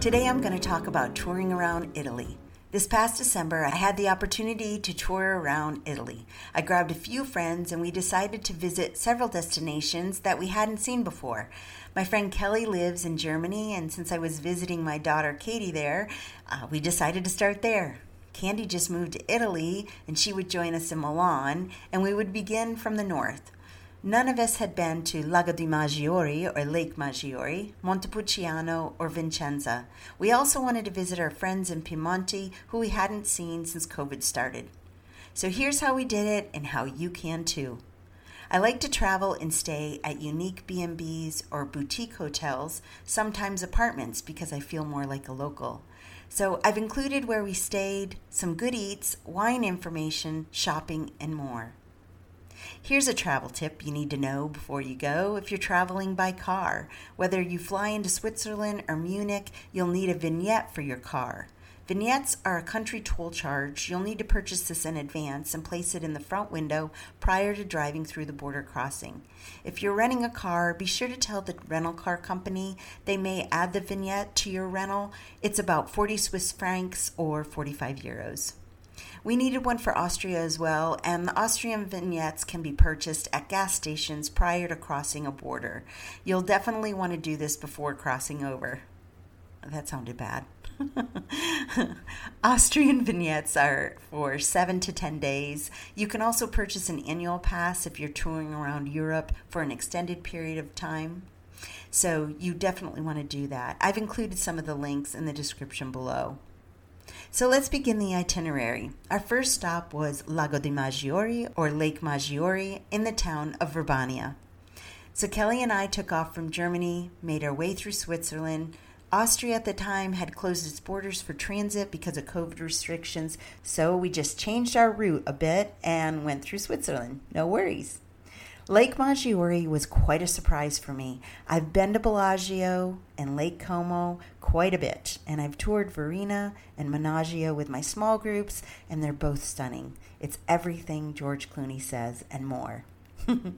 Today I'm going to talk about touring around Italy. This past December, I had the opportunity to tour around Italy. I grabbed a few friends and we decided to visit several destinations that we hadn't seen before. My friend Kelly lives in Germany, and since I was visiting my daughter Katie there, uh, we decided to start there. Candy just moved to Italy and she would join us in Milan, and we would begin from the north. None of us had been to Lago di Maggiore or Lake Maggiore, Montepulciano, or Vicenza. We also wanted to visit our friends in Piemonte who we hadn't seen since COVID started. So here's how we did it and how you can too. I like to travel and stay at unique B&Bs or boutique hotels, sometimes apartments because I feel more like a local. So I've included where we stayed, some good eats, wine information, shopping, and more. Here's a travel tip you need to know before you go if you're traveling by car. Whether you fly into Switzerland or Munich, you'll need a vignette for your car. Vignettes are a country toll charge. You'll need to purchase this in advance and place it in the front window prior to driving through the border crossing. If you're renting a car, be sure to tell the rental car company they may add the vignette to your rental. It's about 40 Swiss francs or 45 euros. We needed one for Austria as well, and the Austrian vignettes can be purchased at gas stations prior to crossing a border. You'll definitely want to do this before crossing over. That sounded bad. Austrian vignettes are for seven to ten days. You can also purchase an annual pass if you're touring around Europe for an extended period of time. So, you definitely want to do that. I've included some of the links in the description below. So let's begin the itinerary. Our first stop was Lago di Maggiore or Lake Maggiore in the town of Verbania. So Kelly and I took off from Germany, made our way through Switzerland. Austria at the time had closed its borders for transit because of COVID restrictions, so we just changed our route a bit and went through Switzerland. No worries. Lake Maggiore was quite a surprise for me. I've been to Bellagio and Lake Como quite a bit, and I've toured Varenna and Menaggio with my small groups, and they're both stunning. It's everything George Clooney says and more.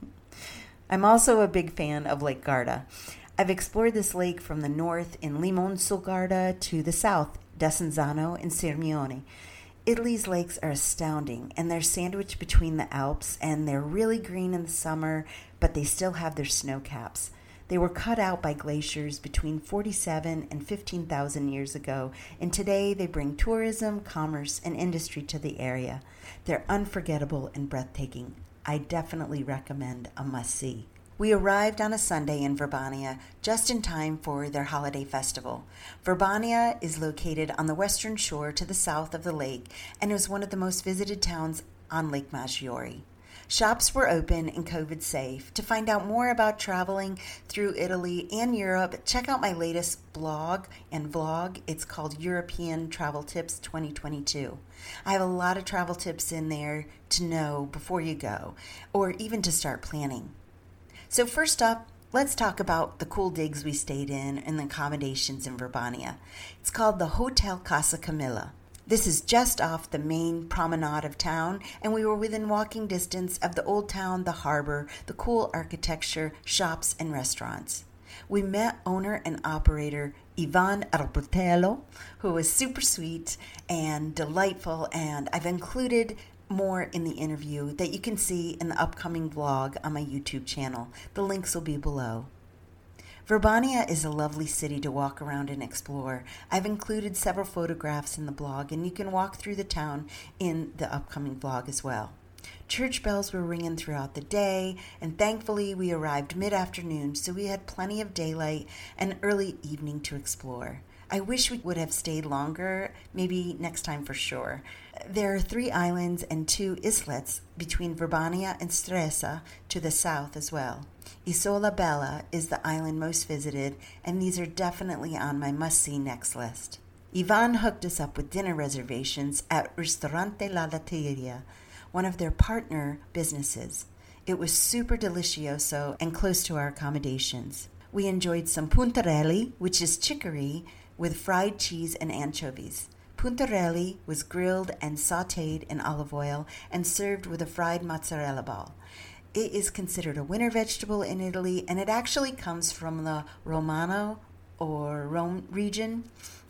I'm also a big fan of Lake Garda. I've explored this lake from the north in Limon sul Garda to the south, Desenzano and Sirmione. Italy's lakes are astounding, and they're sandwiched between the Alps, and they're really green in the summer, but they still have their snow caps. They were cut out by glaciers between 47 and 15,000 years ago, and today they bring tourism, commerce, and industry to the area. They're unforgettable and breathtaking. I definitely recommend a must see. We arrived on a Sunday in Verbania just in time for their holiday festival. Verbania is located on the western shore to the south of the lake and is one of the most visited towns on Lake Maggiore. Shops were open and COVID safe. To find out more about traveling through Italy and Europe, check out my latest blog and vlog. It's called European Travel Tips 2022. I have a lot of travel tips in there to know before you go or even to start planning. So, first up, let's talk about the cool digs we stayed in and the accommodations in Verbania. It's called the Hotel Casa Camilla. This is just off the main promenade of town, and we were within walking distance of the old town, the harbor, the cool architecture, shops, and restaurants. We met owner and operator Ivan Arbutello, who was super sweet and delightful, and I've included more in the interview that you can see in the upcoming vlog on my YouTube channel. The links will be below. Verbania is a lovely city to walk around and explore. I've included several photographs in the blog, and you can walk through the town in the upcoming vlog as well. Church bells were ringing throughout the day, and thankfully we arrived mid afternoon, so we had plenty of daylight and early evening to explore. I wish we would have stayed longer, maybe next time for sure. There are three islands and two islets between Verbania and Stresa to the south as well. Isola Bella is the island most visited, and these are definitely on my must see next list. Ivan hooked us up with dinner reservations at Ristorante La Latteria, one of their partner businesses. It was super delicioso and close to our accommodations. We enjoyed some puntarelli, which is chicory with fried cheese and anchovies. Puntarelli was grilled and sauteed in olive oil and served with a fried mozzarella ball. It is considered a winter vegetable in Italy and it actually comes from the Romano or Rome region.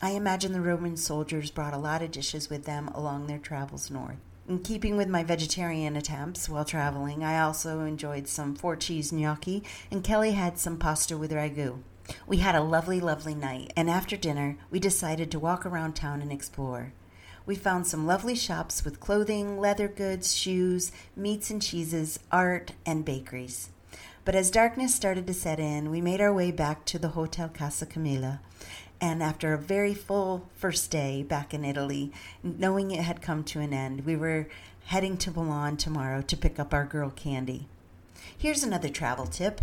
I imagine the Roman soldiers brought a lot of dishes with them along their travels north. In keeping with my vegetarian attempts while traveling, I also enjoyed some four cheese gnocchi, and Kelly had some pasta with ragu. We had a lovely, lovely night, and after dinner, we decided to walk around town and explore. We found some lovely shops with clothing, leather goods, shoes, meats and cheeses, art, and bakeries. But as darkness started to set in, we made our way back to the Hotel Casa Camilla. And after a very full first day back in Italy, knowing it had come to an end, we were heading to Milan tomorrow to pick up our girl Candy. Here's another travel tip.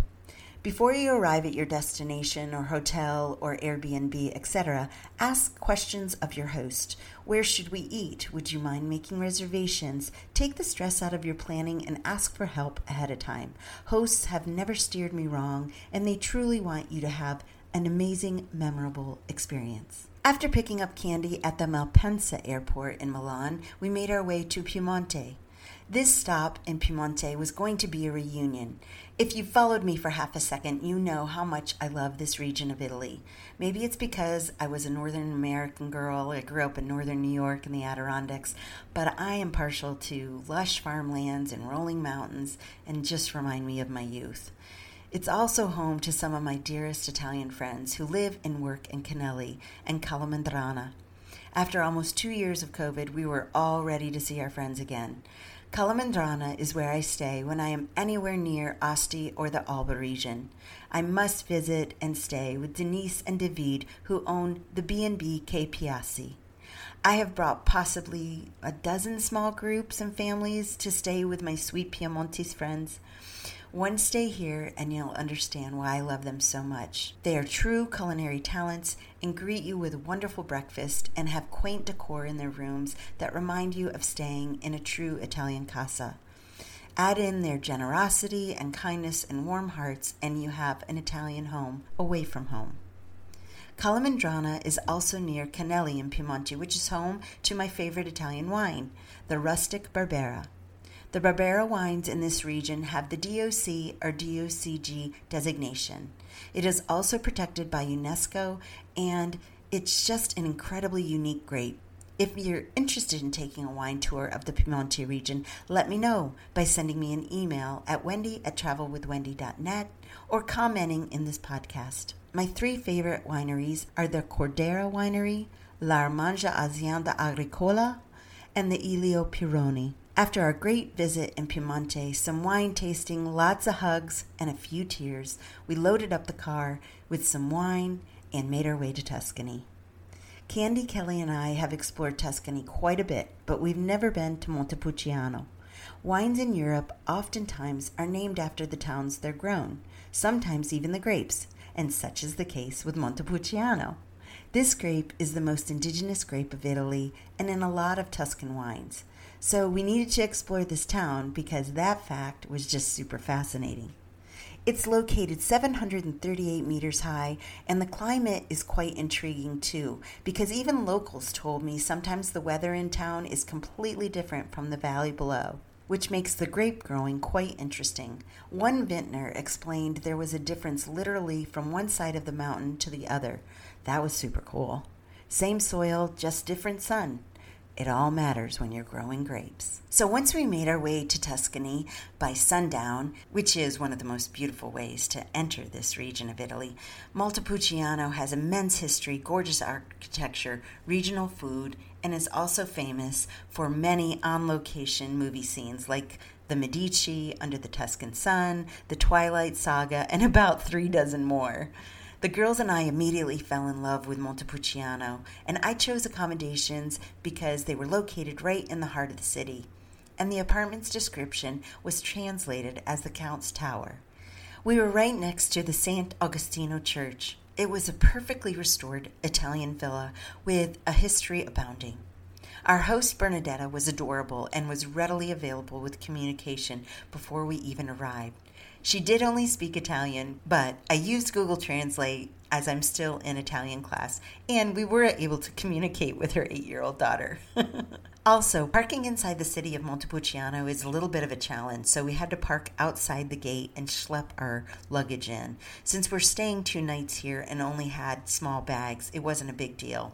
Before you arrive at your destination or hotel or Airbnb, etc., ask questions of your host. Where should we eat? Would you mind making reservations? Take the stress out of your planning and ask for help ahead of time. Hosts have never steered me wrong, and they truly want you to have an amazing, memorable experience. After picking up Candy at the Malpensa airport in Milan, we made our way to Piemonte. This stop in Piemonte was going to be a reunion. If you followed me for half a second, you know how much I love this region of Italy. Maybe it's because I was a Northern American girl. I grew up in Northern New York in the Adirondacks, but I am partial to lush farmlands and rolling mountains and just remind me of my youth. It's also home to some of my dearest Italian friends who live and work in Canelli and Calamandrana. After almost two years of COVID, we were all ready to see our friends again. Calamandrana is where I stay when I am anywhere near Asti or the Alba region. I must visit and stay with Denise and David, who own the B&B Che Piasi. I have brought possibly a dozen small groups and families to stay with my sweet Piemontese friends. One stay here and you'll understand why I love them so much. They are true culinary talents and greet you with wonderful breakfast and have quaint decor in their rooms that remind you of staying in a true Italian casa. Add in their generosity and kindness and warm hearts, and you have an Italian home away from home. Calamandrana is also near Canelli in Piemonte, which is home to my favorite Italian wine, the rustic Barbera. The Barbera wines in this region have the DOC or DOCG designation. It is also protected by UNESCO and it's just an incredibly unique grape. If you're interested in taking a wine tour of the Piemonte region, let me know by sending me an email at wendy at travelwithwendy.net or commenting in this podcast. My three favorite wineries are the Cordara Winery, La Armangia Azienda Agricola, and the Elio Perrone. After our great visit in Piemonte, some wine tasting, lots of hugs, and a few tears, we loaded up the car with some wine and made our way to Tuscany. Candy Kelly and I have explored Tuscany quite a bit, but we've never been to Montepulciano. Wines in Europe oftentimes are named after the towns they're grown, sometimes even the grapes, and such is the case with Montepulciano. This grape is the most indigenous grape of Italy and in a lot of Tuscan wines. So we needed to explore this town because that fact was just super fascinating. It's located 738 meters high, and the climate is quite intriguing too, because even locals told me sometimes the weather in town is completely different from the valley below, which makes the grape growing quite interesting. One vintner explained there was a difference literally from one side of the mountain to the other. That was super cool. Same soil, just different sun. It all matters when you're growing grapes. So once we made our way to Tuscany by sundown, which is one of the most beautiful ways to enter this region of Italy, Montepulciano has immense history, gorgeous architecture, regional food, and is also famous for many on location movie scenes like the Medici, Under the Tuscan Sun, The Twilight Saga, and about three dozen more. The girls and I immediately fell in love with Montepulciano, and I chose accommodations because they were located right in the heart of the city, and the apartment's description was translated as the Count's Tower. We were right next to the St. Augustino Church. It was a perfectly restored Italian villa with a history abounding. Our host Bernadetta was adorable and was readily available with communication before we even arrived. She did only speak Italian, but I used Google Translate as I'm still in Italian class, and we were able to communicate with her eight year old daughter. also, parking inside the city of Montepulciano is a little bit of a challenge, so we had to park outside the gate and schlep our luggage in. Since we're staying two nights here and only had small bags, it wasn't a big deal.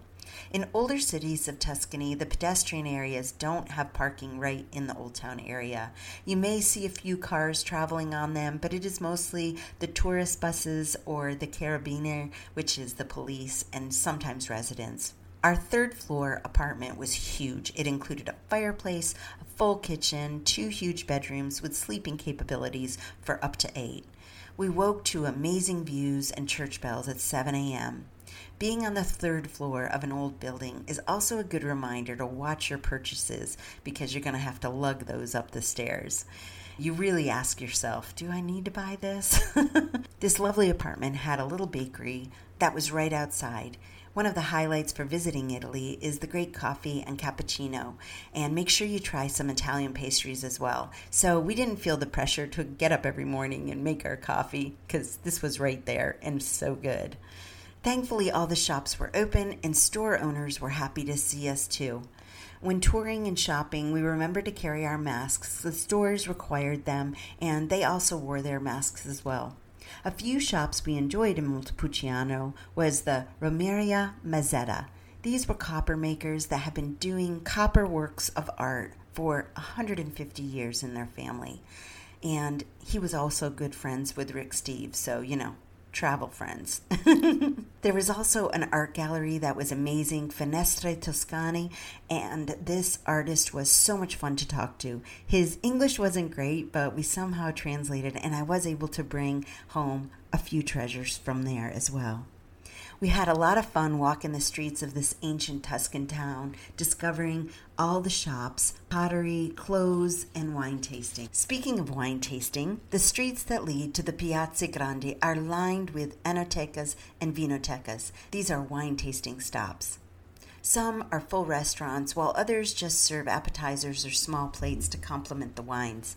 In older cities of Tuscany, the pedestrian areas don't have parking right in the Old Town area. You may see a few cars traveling on them, but it is mostly the tourist buses or the carabinieri, which is the police, and sometimes residents. Our third floor apartment was huge. It included a fireplace, a full kitchen, two huge bedrooms with sleeping capabilities for up to eight. We woke to amazing views and church bells at 7 a.m. Being on the third floor of an old building is also a good reminder to watch your purchases because you're going to have to lug those up the stairs. You really ask yourself, do I need to buy this? this lovely apartment had a little bakery that was right outside. One of the highlights for visiting Italy is the great coffee and cappuccino, and make sure you try some Italian pastries as well. So we didn't feel the pressure to get up every morning and make our coffee because this was right there and so good. Thankfully, all the shops were open and store owners were happy to see us too. When touring and shopping, we remembered to carry our masks. The stores required them, and they also wore their masks as well. A few shops we enjoyed in Montepulciano was the Rameria Mazzetti. These were copper makers that had been doing copper works of art for 150 years in their family. And he was also good friends with Rick Steves, so, you know, travel friends. there was also an art gallery that was amazing, Finestre Toscane, and this artist was so much fun to talk to. His English wasn't great, but we somehow translated, and I was able to bring home a few treasures from there as well. We had a lot of fun walking the streets of this ancient Tuscan town, discovering all the shops, pottery, clothes, and wine tasting. Speaking of wine tasting, the streets that lead to the Piazza Grande are lined with enotecas and vinotecas. These are wine tasting stops. Some are full restaurants, while others just serve appetizers or small plates to complement the wines.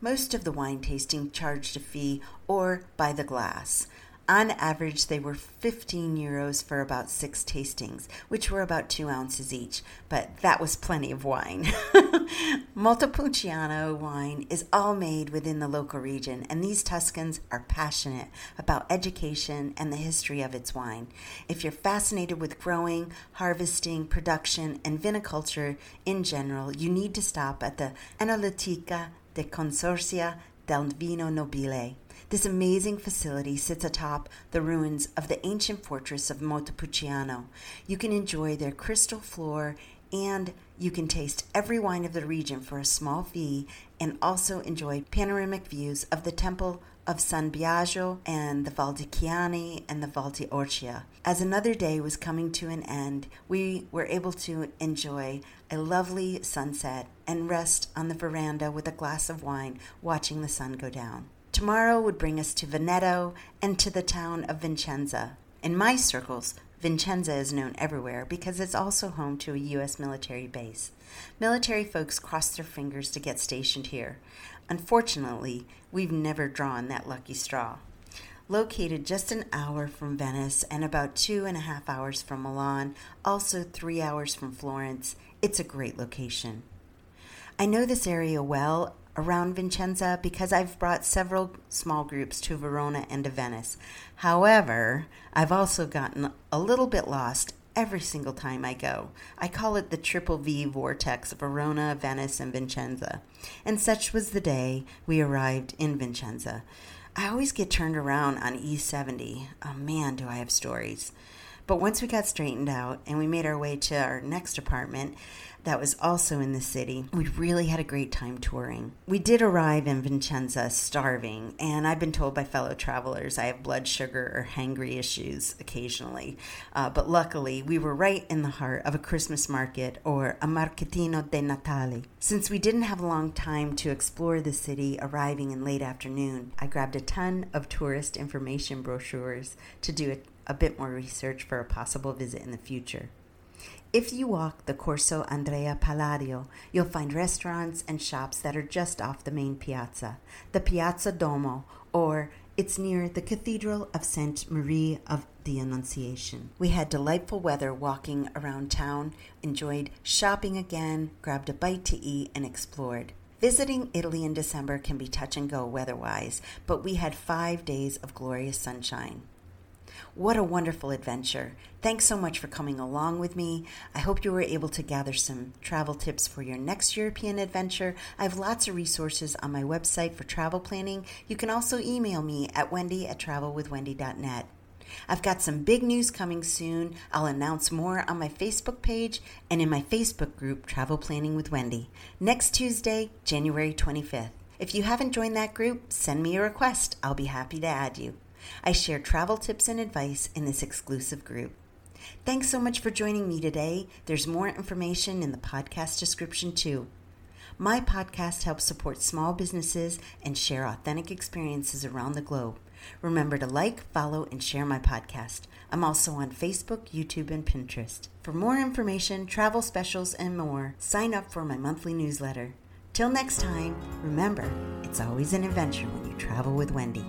Most of the wine tasting charged a fee or by the glass. On average, they were 15 euros for about six tastings, which were about two ounces each, but that was plenty of wine. Montepulciano wine is all made within the local region, and these Tuscans are passionate about education and the history of its wine. If you're fascinated with growing, harvesting, production, and viniculture in general, you need to stop at the Enoteca de Consorzio del Vino Nobile. This amazing facility sits atop the ruins of the ancient fortress of Montepulciano. You can enjoy their crystal floor and you can taste every wine of the region for a small fee and also enjoy panoramic views of the temple of San Biagio and the Val di Chiana and the Val di Orcia. As another day was coming to an end, we were able to enjoy a lovely sunset and rest on the veranda with a glass of wine watching the sun go down. Tomorrow would bring us to Veneto and to the town of Vicenza. In my circles, Vicenza is known everywhere because it's also home to a U.S. military base. Military folks cross their fingers to get stationed here. Unfortunately, we've never drawn that lucky straw. Located just an hour from Venice and about two and a half hours from Milan, also three hours from Florence, it's a great location. I know this area well around Vicenza because I've brought several small groups to Verona and to Venice. However, I've also gotten a little bit lost every single time I go. I call it the triple V vortex Verona, Venice, and Vicenza. And such was the day we arrived in Vicenza. I always get turned around on E70. Oh man, do I have stories. But once we got straightened out and we made our way to our next apartment, that was also in the city. We really had a great time touring. We did arrive in Vicenza starving, and I've been told by fellow travelers I have blood sugar or hangry issues occasionally. Uh, but luckily, we were right in the heart of a Christmas market or a Marchettino de Natale. Since we didn't have a long time to explore the city, arriving in late afternoon, I grabbed a ton of tourist information brochures to do a bit more research for a possible visit in the future. If you walk the Corso Andrea Palladio, you'll find restaurants and shops that are just off the main piazza, the Piazza Duomo, or it's near the Cathedral of St. Marie of the Annunciation. We had delightful weather walking around town, enjoyed shopping again, grabbed a bite to eat, and explored. Visiting Italy in December can be touch and go weather wise, but we had five days of glorious sunshine. What a wonderful adventure. Thanks so much for coming along with me. I hope you were able to gather some travel tips for your next European adventure. I have lots of resources on my website for travel planning. You can also email me at wendy at travelwithwendy.net. I've got some big news coming soon. I'll announce more on my Facebook page and in my Facebook group, Travel Planning with Wendy, next Tuesday, January 25th. If you haven't joined that group, send me a request. I'll be happy to add you. I share travel tips and advice in this exclusive group. Thanks so much for joining me today. There's more information in the podcast description, too. My podcast helps support small businesses and share authentic experiences around the globe. Remember to like, follow, and share my podcast. I'm also on Facebook, YouTube, and Pinterest. For more information, travel specials, and more, sign up for my monthly newsletter. Till next time, remember, it's always an adventure when you travel with Wendy.